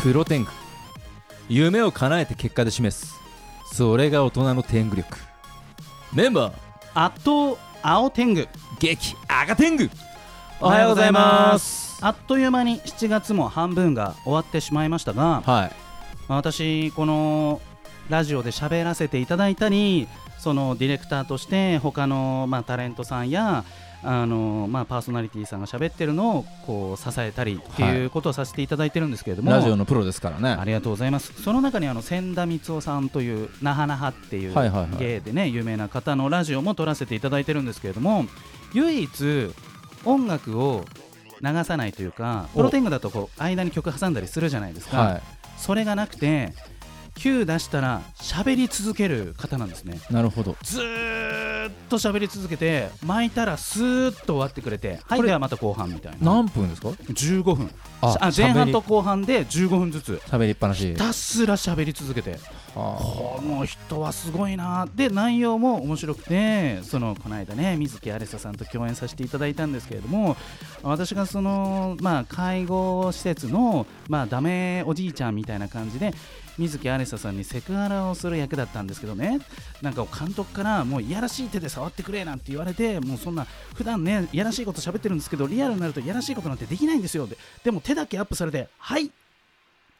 プロテング。夢を叶えて結果で示す。それが大人の天狗力。メンバー。圧倒青天狗。激赤天狗。おはようございます。あっという間に7月も半分が終わってしまいましたが、はい。まあ私このラジオで喋らせていただいたりそのディレクターとして他のまあタレントさんやあのまあパーソナリティさんが喋ってるのをこう支えたりっていうことをさせていただいてるんですけれども、ラジオのプロですからね。ありがとうございます。その中にあの千田光雄さんという「なはなは」っていうはいはい。はい芸でね有名な方のラジオも撮らせていただいてるんですけれども唯一音楽を流さないというかおプロテングだとこう間に曲挟んだりするじゃないですか、はそれがなくて Q 出したら喋り続ける方なんですね。いなるほど。ずーっと喋り続けて巻いたらスーッと終わってくれてはいこれではまた後半みたいな。何分ですか？15分。ああ前半と後半で15分ずつ。喋りっぱなし。ひたすら喋り続けて。はこの人はすごいな。で内容も面白くてそのこの間ね水木有沙さんと共演させていただいたんですけれども私がその、まあ、介護施設の、まあ、ダメおじいちゃんみたいな感じで水木有沙さんにセクハラをする役だったんですけどね。なんか監督からもういやらしい手で触ってくれなんて言われてもうそんな普段ねいやらしいこと喋ってるんですけどリアルになるといやらしいことなんてできないんですよ。ででも手だけアップされてはい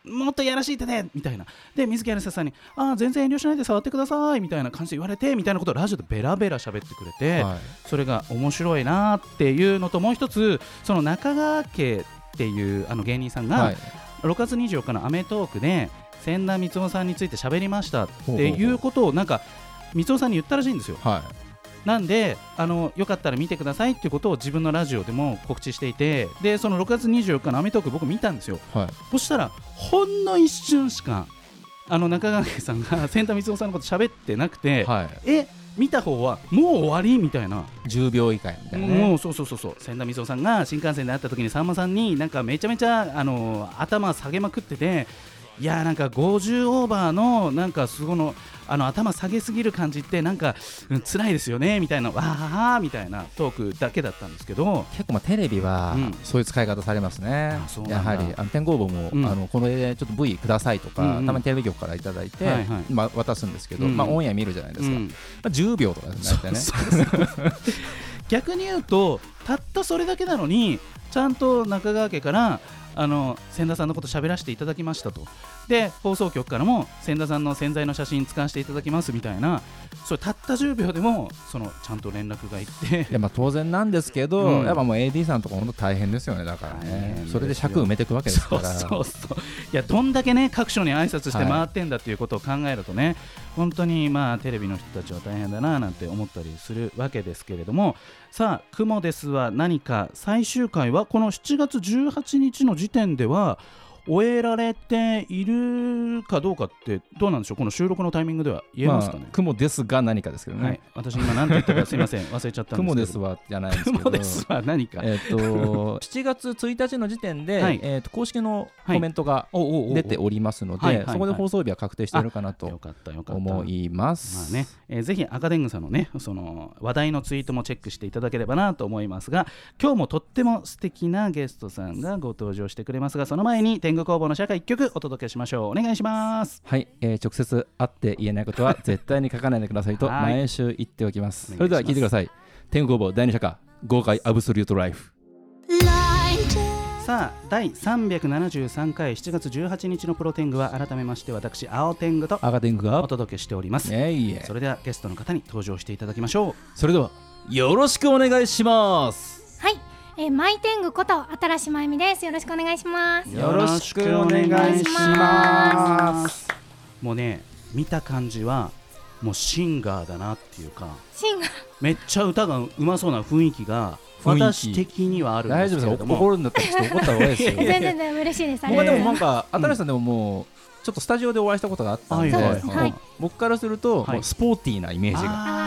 もっとやらしい手でみたいな。で水木有沙さんにあー全然遠慮しないで触ってくださいみたいな感じで言われてみたいなことをラジオでベラベラ喋ってくれて、はい。それが面白いなっていうのともう一つその中川家っていうあの芸人さんが、はい。6月24日の『アメトーーク』で千田光雄さんについて喋りましたっていうことをなんか光雄さんに言ったらしいんですよ。はなんであのよかったら見てくださいっていうことを自分のラジオでも告知していてでその6月24日の『アメトーーク』僕見たんですよ。いはい。そしたらほんの一瞬しかあの中川家さんが千田光雄さんのこと喋ってなくて、はい。え見た方はもう終わりみたいな、10秒以下みたいなもね。うそうそうそうそう。千田光雄さんが新幹線で会った時にさんまさんになんかめちゃめちゃあの頭下げまくってていやーなんか50オーバーのなんかすごのあの頭下げすぎる感じってなんか、うん、辛いですよねみたいなわーみたいなトークだけだったんですけど。結構まあテレビはうん。そういう使い方されますね。うなんだやはりあの天工房も、うんあのこの絵ちょっと V くださいとか、うんうん。たまにテレビ局からいただいて、はいはい。まあ、渡すんですけど、うん。まあ、オンエア見るじゃないですか、うん。まあ、10秒とかですね。ね 逆に言うとたったそれだけなのにちゃんと中川家からあの千田さんのこと喋らせていただきましたと。で放送局からも千田さんの洗剤の写真使わせていただきますみたいなそれたった10秒でもそのちゃんと連絡がいって。いやまあ当然なんですけど、うん。やっぱもう AD さんとか本当大変ですよねだからね。それで尺埋めていくわけですから。そうそういやどんだけね各所に挨拶してはい回ってんだっていうことを考えるとね、本当にまあテレビの人たちは大変だななんて思ったりするわけですけれども。さあ「雲です」は何か。最終回はこの7月18日の時点では終えられているかどうかってどうなんでしょう？この収録のタイミングでは言えますかね？まあ、、雲ですが何かですけどね、はい、私今何て言ったかすいません。忘れちゃったんですけど。雲ですはじゃないんですけど。雲ですは何か、えっと 7月1日の時点で、はいえっと公式のコメントが出ておりますので、そこで放送日は確定しているかなよと思います。まあね。えーぜひ赤天狗さんのねその話題のツイートもチェックしていただければなと思いますが今日もとっても素敵なゲストさんがご登場してくれますがその前に天狗工房の社会一曲お届けしましょうお願いしますはい、えー直接会って言えないことは 絶対に書かないでくださいとはい毎週言っておきます。それでは聞いてください。天狗工房第二社歌豪快アブソリュートライフ。さあ第373回7月18日のプロ天狗は改めまして私青天狗と赤天狗がお届けしておりますえいえそれではゲストの方に登場していただきましょうそれではよろしくお願いします。はい、えー、マイテングこと新しまゆみです。よろしくお願いします。よろしくお願いします。もうね見た感じはもうシンガーだなっていうかシンガーめっちゃ歌がうまそうな雰囲気が雰囲気私的にはあるんで大丈夫ですかすけれども怒るんだったらちょっと怒った方がいいですよ。全然全然嬉しいです。僕はで。もなんか新しさんでももうちょっとスタジオでお会いしたことがあったんで、はいはいはい僕からすると、スポーティーなイメージが。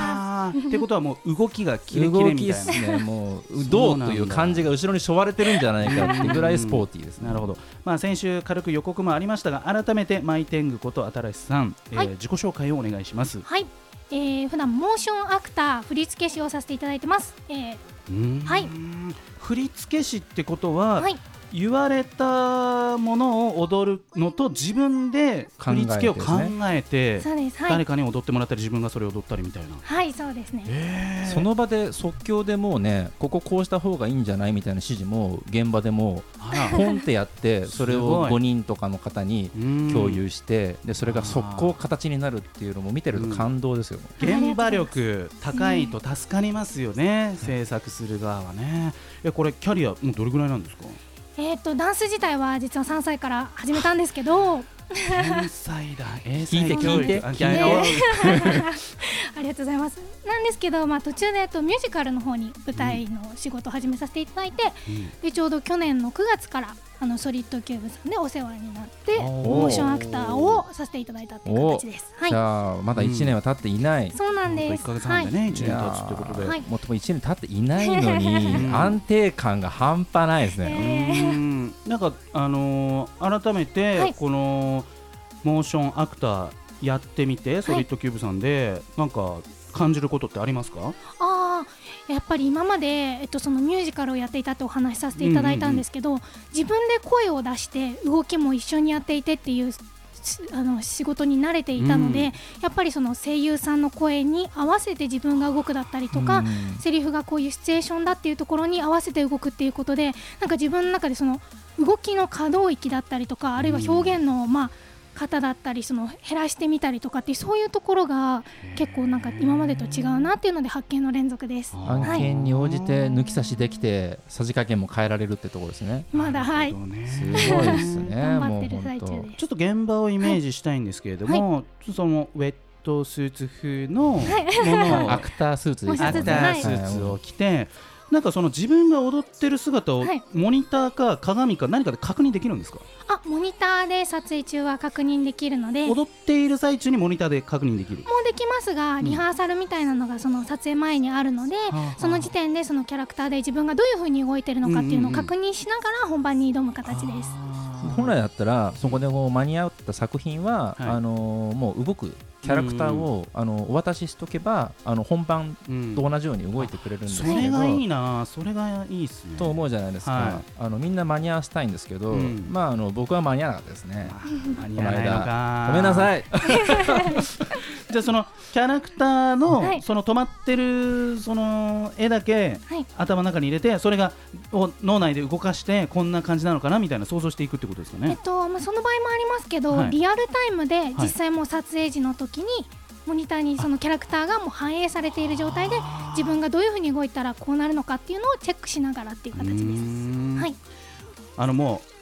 ってことはもう動きがキレキレ動きでみたいな。すね、もう、どうという感じが後ろにしょわれてるんじゃないかってぐらいスポーティーですね。なるほど、まあ、先週軽く予告もありましたが改めてマイテングこと新さん、えーはい。自己紹介をお願いします。はい、えー、普段モーションアクター振付師をさせていただいてます。えー、はい。振付師ってことは、はい、言われたものを踊るのと自分で振り付けを考えて誰かに踊ってもらったり自分がそれを踊ったりみたいな。はいそうですね。えー。その場で即興でもうねこここうした方がいいんじゃないみたいな指示も現場でもポンってやって それを5人とかの方にうん。共有してでそれが速攻形になるっていうのも見てると感動ですよ、現場力高いと助かりますよね、制作する側はね。えこれキャリアもうどれぐらいなんですか？えっとダンス自体は実は3歳から始めたんですけど。天才だ。英聞いて才聞いて。あ聞いてありがとうございます。なんですけど、まあ、途中で、えっと、ミュージカルの方に舞台の仕事を始めさせていただいて、うん。でちょうど去年の9月からあのソリッドキューブさんでお世話になってモーションアクターをさせていただいたっていう形です。はい。じゃあまだ1年は経っていない、そうなんです。一ヶ月半でね、一年経つってことで。はい。もっとも1年経っていないのに、う ん安定感が半端ないですえね、ーうん。なんかあのー改めて、はい。このモーションアクターやってみて、ソリッドキューブさんでなんか感じることってありますか？ああやっぱり今まで、えっと、そのミュージカルをやっていたってお話しさせていただいたんですけど、自分で声を出して動きも一緒にやっていてっていうしあの仕事に慣れていたので、うん。やっぱりその声優さんの声に合わせて自分が動くだったりとか、うん。セリフがこういうシチュエーションだっていうところに合わせて動くっていうことでなんか自分の中でその動きの可動域だったりとかあるいは表現のまあ型だったりその減らしてみたりとかってそういうところが結構なんか今までと違うなっていうので発見の連続です。案はい。件に応じて抜き差しできてさじ加減も変えられるってところですね。まだはい。すごいですね 頑張ってる最中です。ちょっと現場をイメージしたいんですけれども、そのウェットスーツ風のものを アクタースーツですアクタースーツを着て、なんかその自分が踊ってる姿をはい。モニターか鏡か何かで確認できるんですか、あモニターで撮影中は確認できるので。もう踊っている最中にモニターで確認できる。できますがリハーサルみたいなのがその撮影前にあるので、その時点でそのキャラクターで自分がどういう風に動いてるのかっていうのを確認しながら本番に挑む形です。本来だったらそこでこう間に合った作品は、はい。あのーもう動くキャラクターを、あのお渡ししとけばあの本番うん。と同じように動いてくれるんですそけど、れがいいな、それがいいですね。と思うじゃないですか、はあのみんな間に合わせたいんですけど、うん。まああの僕は間に合わなかったですね。あ間に合わないのか。ごめんなさいい じゃあそのキャラクターの、はい。その止まってるその絵だけはい。頭の中に入れてそれがを脳内で動かしてこんな感じなのかなみたいな想像していくってことですかね。えっとまあ、その場合もありますけど、はい。リアルタイムで実際もう撮影時の時にモニターにそのキャラクターがもう反映されている状態で自分がどういうふうに動いたらこうなるのかっていうのをチェックしながらっていう形です。ん。はい、あのもう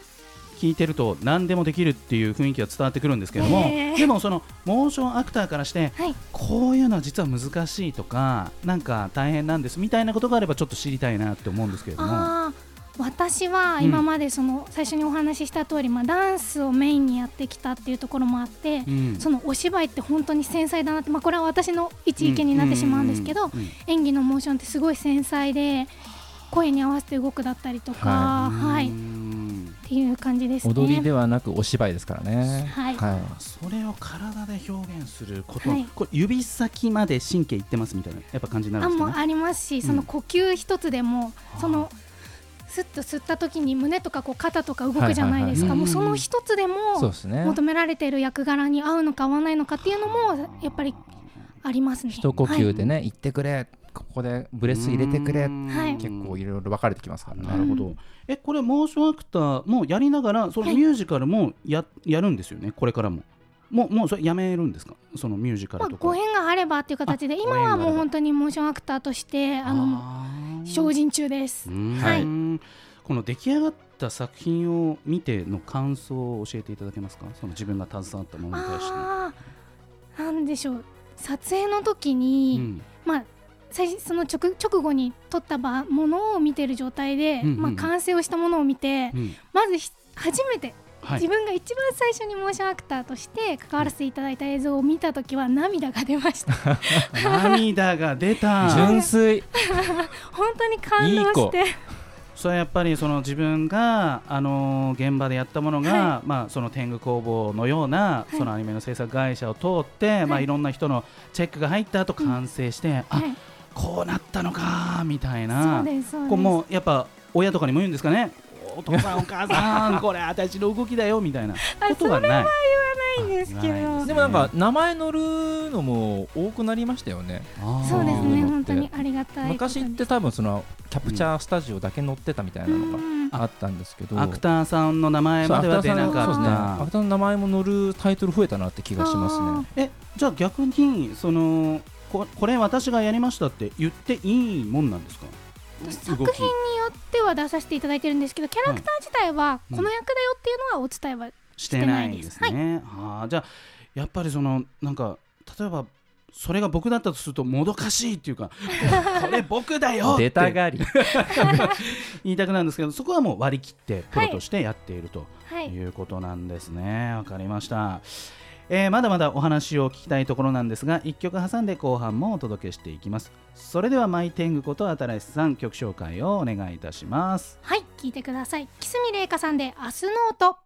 聞いてると何でもできるっていう雰囲気が伝わってくるんですけども、え。ーでもそのモーションアクターからしてはい、こういうのは実は難しいとかなんか大変なんですみたいなことがあればちょっと知りたいなって思うんですけれども。私は今までその最初にお話しした通り、まあ、ダンスをメインにやってきたっていうところもあって、うん。そのお芝居って本当に繊細だなって、まあ、これは私の一意見になってしまうんですけど、演技のモーションってすごい繊細で声に合わせて動くだったりとか、ははい、っうんていう感じですね。踊りではなくお芝居ですからね。はい。それを体で表現すること、はい。これ指先まで神経いってますみたいなやっぱ感じになるんですかね？あもうありますし、その呼吸一つでも、そのスッと吸った時に胸とかこう肩とか動くじゃないですか、はいはいはい。もうその一つでそうもですね。求められている役柄に合うのか合わないのかっていうのもやっぱりありますね。一呼吸でね、言ってくれここでブレス入れてくれ。結構いろいろ分かれてきますからね。なるほど。えこれモーションアクターもやりながらそのミュージカルもや,、やるんですよね？これからも。もうもうそれやめるんですか？そのミュージカまあ、ルとか。ご縁があればっていう形であ今はもう本当にモーションアクターとしてあの精進中です。うん。はい。この出来上がった作品を見ての感想を教えていただけますか？その自分が携わったものに対して。ああなんでしょう。撮影の時に、うん。まあ最その直直後に撮ったばものを見てる状態で、うんうんまあ、完成をしたものを見て、うんまずひ初めてはい。自分が一番最初にモーションアクターとして関わらせていただいた映像を見た時は涙が出ました。涙が出た。純粋。本当に感動いい子。してそれはやっぱりその自分が、あのー現場でやったものが、はまあ、その天狗工房のような、い。そのアニメの制作会社を通って、まあ、はいいろんな人のチェックが入った後完成して、あはいこうなったのかみたいな。ですそうです。こうもうやっぱ親とかにも言うんですかね。お父さん お母さんこれ私の動きだよみたいな。ことはない。ないんですけど。でもなんか名前乗るのも多くなりましたよね。そうですね本当にありがたい昔って多分そのキャプチャースタジオだけ載ってたみたいなのがうん。あったんですけど。アクターさんの名前までは出なかっアクターの名前も載るタイトル増えたなって気がしますね。たえじゃあ逆にそのここれ私がやりましたって言っていいもんなんですか？作品によっては出させていただいてるんですけどキャラクター自体はうんこの役だよっていうのはお伝えはしてないんです。ね。あーじゃあやっぱりそのなんか例えばそれが僕だったとするともどかしいっていうか これ僕だよって。出たがり。言いたくなるんですけどそこはもう割り切ってプロとしてやっているとはい。いうことなんですね。わ、かりました。えーまだまだお話を聞きたいところなんですが1曲挟んで後半もお届けしていきます。それではマイテングこと新さん曲紹介をお願いいたします。はい聞いてください。木住玲香さんで明日ノート。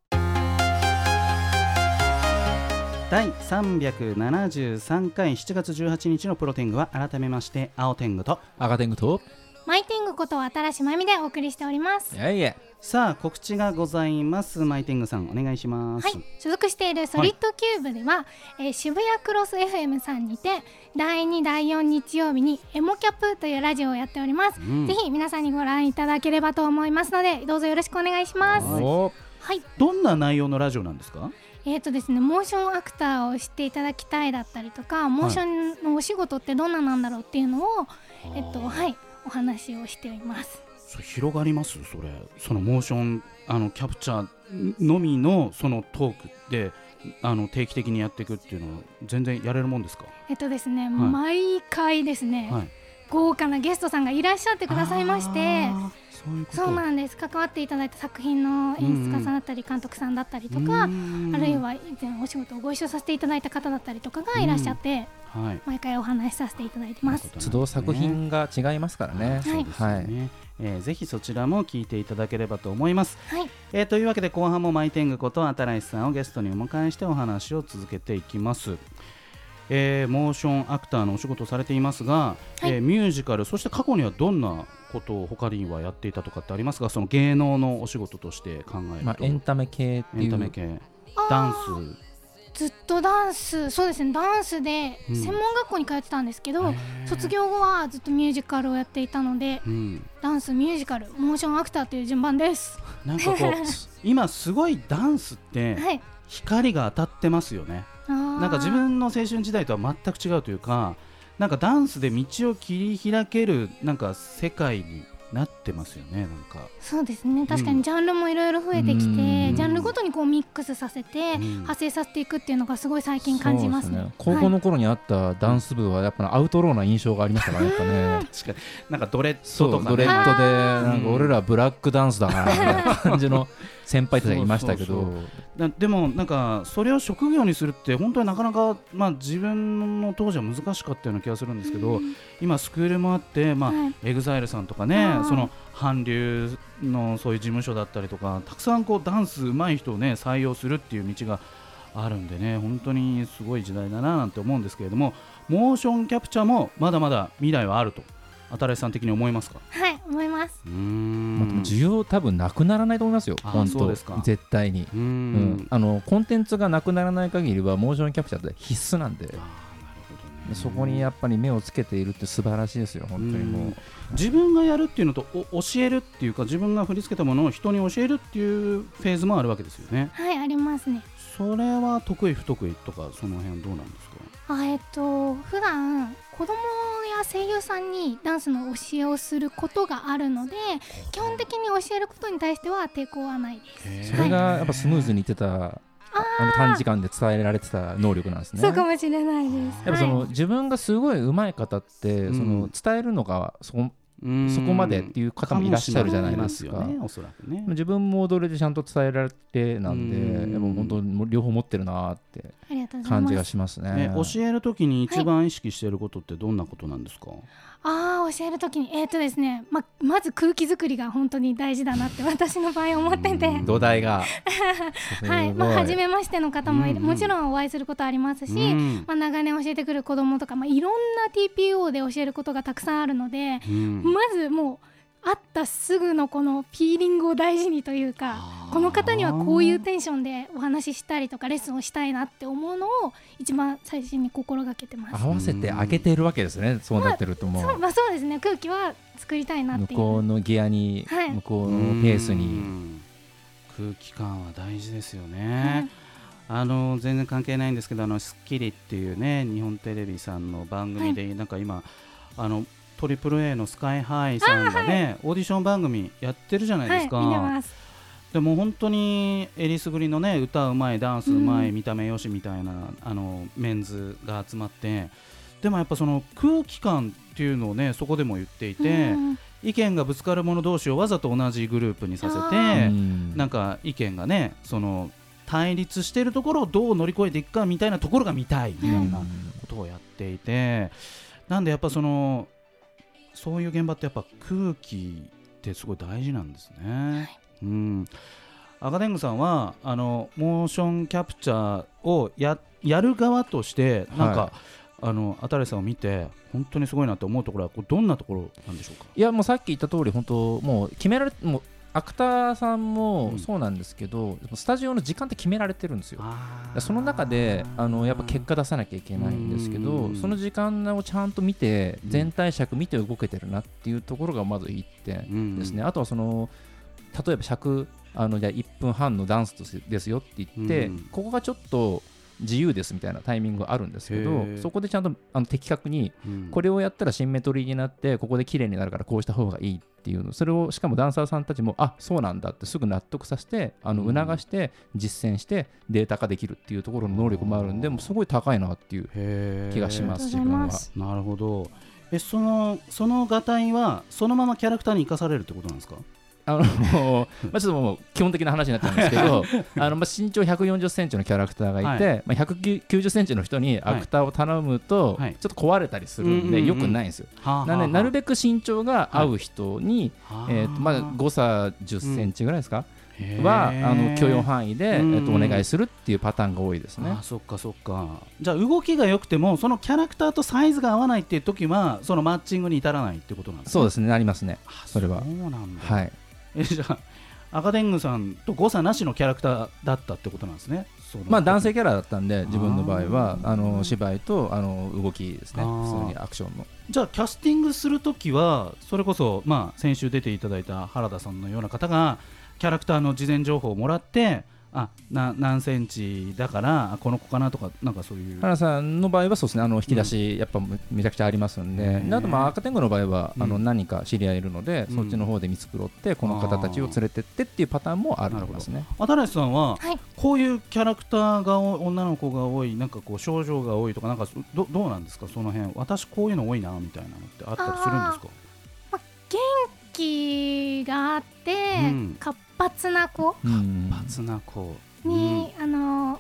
第373回7月18日のプロテングは改めまして青天狗と赤天狗とマイテングこと新舞美でお送りしております。いやいやさあ告知がございます。マイテングさんお願いします。はい、所属しているソリッドキューブでは、えー渋谷クロス FM さんにて第2第4日曜日にエモキャップというラジオをやっております、うん。ぜひ皆さんにご覧いただければと思いますのでどうぞよろしくお願いします。はい。おはい。どんな内容のラジオなんですか？えーとですね、モーションアクターを知っていただきたいだったりとかモーションのお仕事ってどんななんだろうっていうのを、えっとはい、お話をしております。広がります？それそのモーションあのキャプチャーのみのそのトークであの定期的にやっていくっていうのは全然やれるもんですか？えっとですね、毎回ですね、はい。豪華なゲストさんがいらっしゃってくださいましてそういうこと。そうなんです。関わっていただいた作品の演出家さんだったり監督さんだったりとか、あるいは以前お仕事をご一緒させていただいた方だったりとかがいらっしゃって、はい。毎回お話しさせていただいてます。都度作品が違いますからね。はいはい。ねえーぜひそちらも聞いていただければと思います、はい、えーというわけで後半もマイテングこと新井さんをゲストにお迎えしてお話を続けていきます、えーモーションアクターのお仕事をされていますが、はい。えーミュージカルそして過去にはどんなことを他にはやっていたとかってありますかその芸能のお仕事として考えると、まあエンタメ系ってエンいうタメ系。ダンス。ずっとダンス。そうですねダンスでうん。専門学校に通ってたんですけど、へー。卒業後はずっとミュージカルをやっていたのでうん、ダンスミュージカルモーションアクターという順番です。なんかこう 今すごいダンスってはい。光が当たってますよね。ななんか自分の青春時代とは全く違うというかなんかダンスで道を切り開けるなんか世界になってますよねなんか、そうですね。確かにジャンルもいろいろ増えてきて、うん。ジャンルごとにこうミックスさせて、うん。派生させていくっていうのがすごい最近感じますね。そうです高校の頃にあったダンス部はやっぱアウトローな印象がありましたからね。確かに。なんかドレッドとか、ね、ドレッドでなんか俺らブラックダンスだなみたいな感じの先輩たちがいましたけそうそうどだでもなんかそれを職業にするって本当になかなか、まあ、自分の当時は難しかったような気がするんですけど、うん。今スクールもあって、まあはい。 EXILE さんとかねその韓流のそういう事務所だったりとかたくさんこうダンス上手い人をね採用するっていう道があるんでね本当にすごい時代だななんて思うんですけれどもモーションキャプチャーもまだまだ未来はあると新井さん的に思いますか？はい思います。うん。需要多分なくならないと思いますよ。あ本当。そうですか。絶対に。うん。ん。あのコンテンツがなくならない限りはモーションキャプチャーって必須なんで。あーなるほどね。そこにやっぱり目をつけているって素晴らしいですよ本当にもう。自分がやるっていうのとお教えるっていうか自分が振り付けたものを人に教えるっていうフェーズもあるわけですよね。はいありますね。それは得意不得意とかその辺どうなんですか？あえっと普段子供や声優さんにダンスの教えをすることがあるので基本的に教えることに対しては抵抗はないです。それがやっぱスムーズにいってたあの短時間で伝えられてた能力なんですね。そうかもしれないです。やっぱその、はい。自分がすごい上手い方って、うん。その伝えるのがそこうんそこまでっていう方もいらっしゃるじゃないですか。ねおそらくね。自分も踊れてちゃんと伝えられてなんで、うん。やっぱ本当に両方持ってるなーって感じがしますね。ね教えるときに一番意識していることってどんなことなんですか、ああ教えるときに。えっ、とですねままず空気作りが本当に大事だなって 私の場合思ってて。うん土台が。はい。まあ初めましての方もうんうんもちろんお会いすることありますし、うん。まあ、長年教えてくる子供とか、まあ、いろんな TPO で教えることがたくさんあるので、うん。まずもう会ったすぐのこのピーリングを大事にというかこの方にはこういうテンションでお話ししたりとかレッスンをしたいなって思うのを一番最初に心がけてます。合わせてあげてるわけですねそうなってるともそう。まあそうですね空気は作りたいなっていう。向こうのギアにはい。向こうのペースうにん。空気感は大事ですよね。あの全然関係ないんですけど、あのスッキリっていうね日本テレビさんの番組で、なんか今あのトリプル A のスカイハイさんがね、オーディション番組やってるじゃないですか。はい、見てます。でも本当にえりすぐりのね歌うまいダンスうまい、うん。見た目よしみたいなあのメンズが集まってでもやっぱその空気感っていうのをねそこでも言っていて、うん。意見がぶつかる者同士をわざと同じグループにさせあてうん。なんか意見がねその対立しているところをどう乗り越えていくかみたいなところが見たいみたいなことをやっていて、なんでやっぱそのそういう現場ってやっぱ空気ってすごい大事なんですね。うん赤天狗さんはあのモーションキャプチャーをややる側としてなんか、はいあの新さんを見て本当にすごいなと思うところはこうどんなところなんでしょうか？いやもうさっき言った通り本当もう決められもうアクターさんうん。もそうなんですけど、スタジオの時間って決められてるんですよ。その中であのやっぱ結果出さなきゃいけないんですけうどん。その時間をちゃんと見てうん全体尺見て動けてるなっていうところがまず一点うんですね、あとはその例えば尺あのじゃあ1分半のダンスですよって言って、うん。ここがちょっと自由ですみたいなタイミングがあるんですけどそこでちゃんとあの的確にうん。これをやったらシンメトリーになってここで綺麗になるからこうした方がいいっていうのそれをしかもダンサーさんたちもあそうなんだってすぐ納得させてあのうん。促して実践してデータ化できるっていうところの能力もあるんでもうすごい高いなっていう気がします自分は。なるほど。えそのそのがたいはそのままキャラクターに生かされるってことなんですか？あのまあちょっともう基本的な話になっちゃうんですけどあのまあ身長140センチのキャラクターがいて、はい。まあ、190センチの人にアクターを頼むとはい。ちょっと壊れたりするんうんうんうんでよくないんですよ。はあなのでなるくべく身長が合う人に、えーとまあ、誤差10センチぐらいですか、はあの許容範囲で、えうんー、とお願いするっていうパターンが多いですね。あ。そっかそっか。じゃあ動きが良くてもそのキャラクターとサイズが合わないっていう時はそのマッチングに至らないってことなんですね。そうですね、なりますね。あそれは。そうなんだ、はい。えじゃあ赤天狗さんと誤差なしのキャラクターだったってことなんですね。まあ男性キャラだったんで、自分の場合はあの芝居とあの動きですね、普通にアクションの。じゃあキャスティングするときはそれこそ、まあ、先週出ていただいた原田さんのような方がキャラクターの事前情報をもらってあな何センチだからあこの子かなとかなんかそういう。原さんの場合はそうですね、あの引き出し、やっぱめめちゃくちゃありますんで、へーであとまあ赤天狗の場合は、あのうん何か知り合いいるので、うん。そっちの方で見繕って、この方たちを連れてってっていうパターンもありますね。新しさんははい。こういうキャラクターが女の子が多いなんかこう症状が多いとかなんかそどどうなんですか？その辺。私こういうの多いなみたいなのってあったりするんですか？気があって、うん。活発な子。うん。活な子。に、あの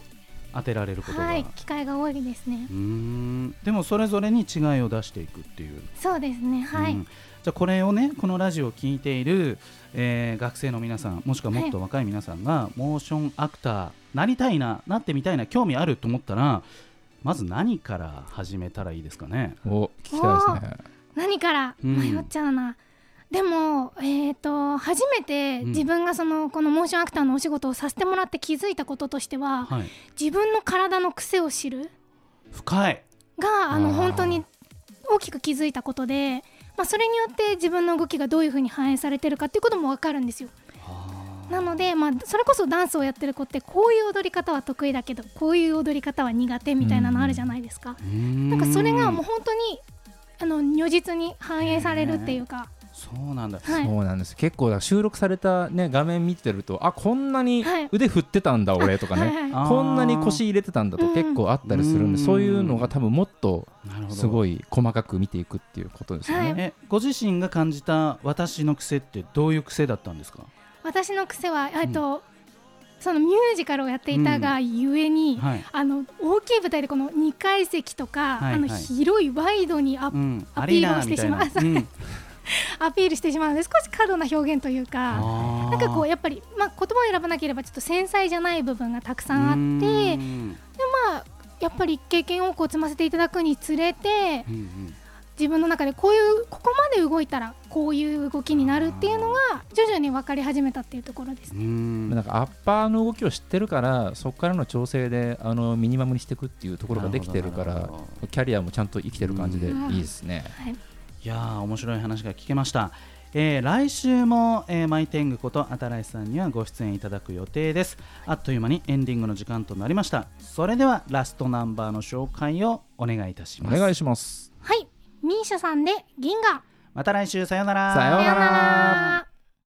当てられることが、はい機会が多いですね。うーん。でもそれぞれに違いを出していくっていう。そうですね。はい、うんじゃあこれをねこのラジオを聞いている、えー学生の皆さんもしくはもっと若い皆さんが、モーションアクターなりたいななってみたいな興味あると思ったらまず何から始めたらいいですかね？お聞きたいですね。何からうん迷っちゃうな、でも、えー、と初めてうん。自分がそのこのモーションアクターのお仕事をさせてもらって気づいたこととしてははい。自分の体の癖を知る深い。があの本当に大きく気づいたことで、まあ、それによって自分の動きがどういうふうに反映されてるかっていうことも分かるんですよ。なので、まあ、それこそダンスをやってる子ってこういう踊り方は得意だけどこういう踊り方は苦手みたいなのあるじゃないですか、ななんかそれがもう本当にあの如実に反映されるっていうか、そうなんだ。はい、そうなんです。結構収録された、ね、画面見てるとあこんなにはい。腕振ってたんだ、俺とかね、はいはいこんなに腰入れてたんだと結構あったりするんで、うん。そういうのが多分もっとすごい細かく見ていくっていうことですよね。はい。えご自身が感じた私の癖ってどういう癖だったんですか？私の癖は、えっとそのミュージカルをやっていたがゆえに、はい、あの大きい舞台でこの2階席とか、はいはい。あの広いワイドにア,、うん、アピールをしてしまう アピールしてしまうので少し過度な表現というか。うん、なんかこうやっぱり、まあ、言葉を選ばなければちょっと繊細じゃない部分がたくさんあってでまあやっぱり経験をこう積ませていただくにつれてうんうん自分の中でこういうここまで動いたらこういう動きになるっていうのが徐々に分かり始めたっていうところですう。んなんかアッパーの動きを知ってるからそこからの調整であのミニマムにしていくっていうところができてるからキャリアもちゃんと生きてる感じでいいですね。はい、いやー面白い話が聞けました、えー来週も、えーマイテングこと新さんにはご出演いただく予定です。あっという間にエンディングの時間となりました。それではラストナンバーの紹介をお願いいたします。お願いします。はい、ミーシャさんで銀河。また来週さようなら。さようなら。さようなら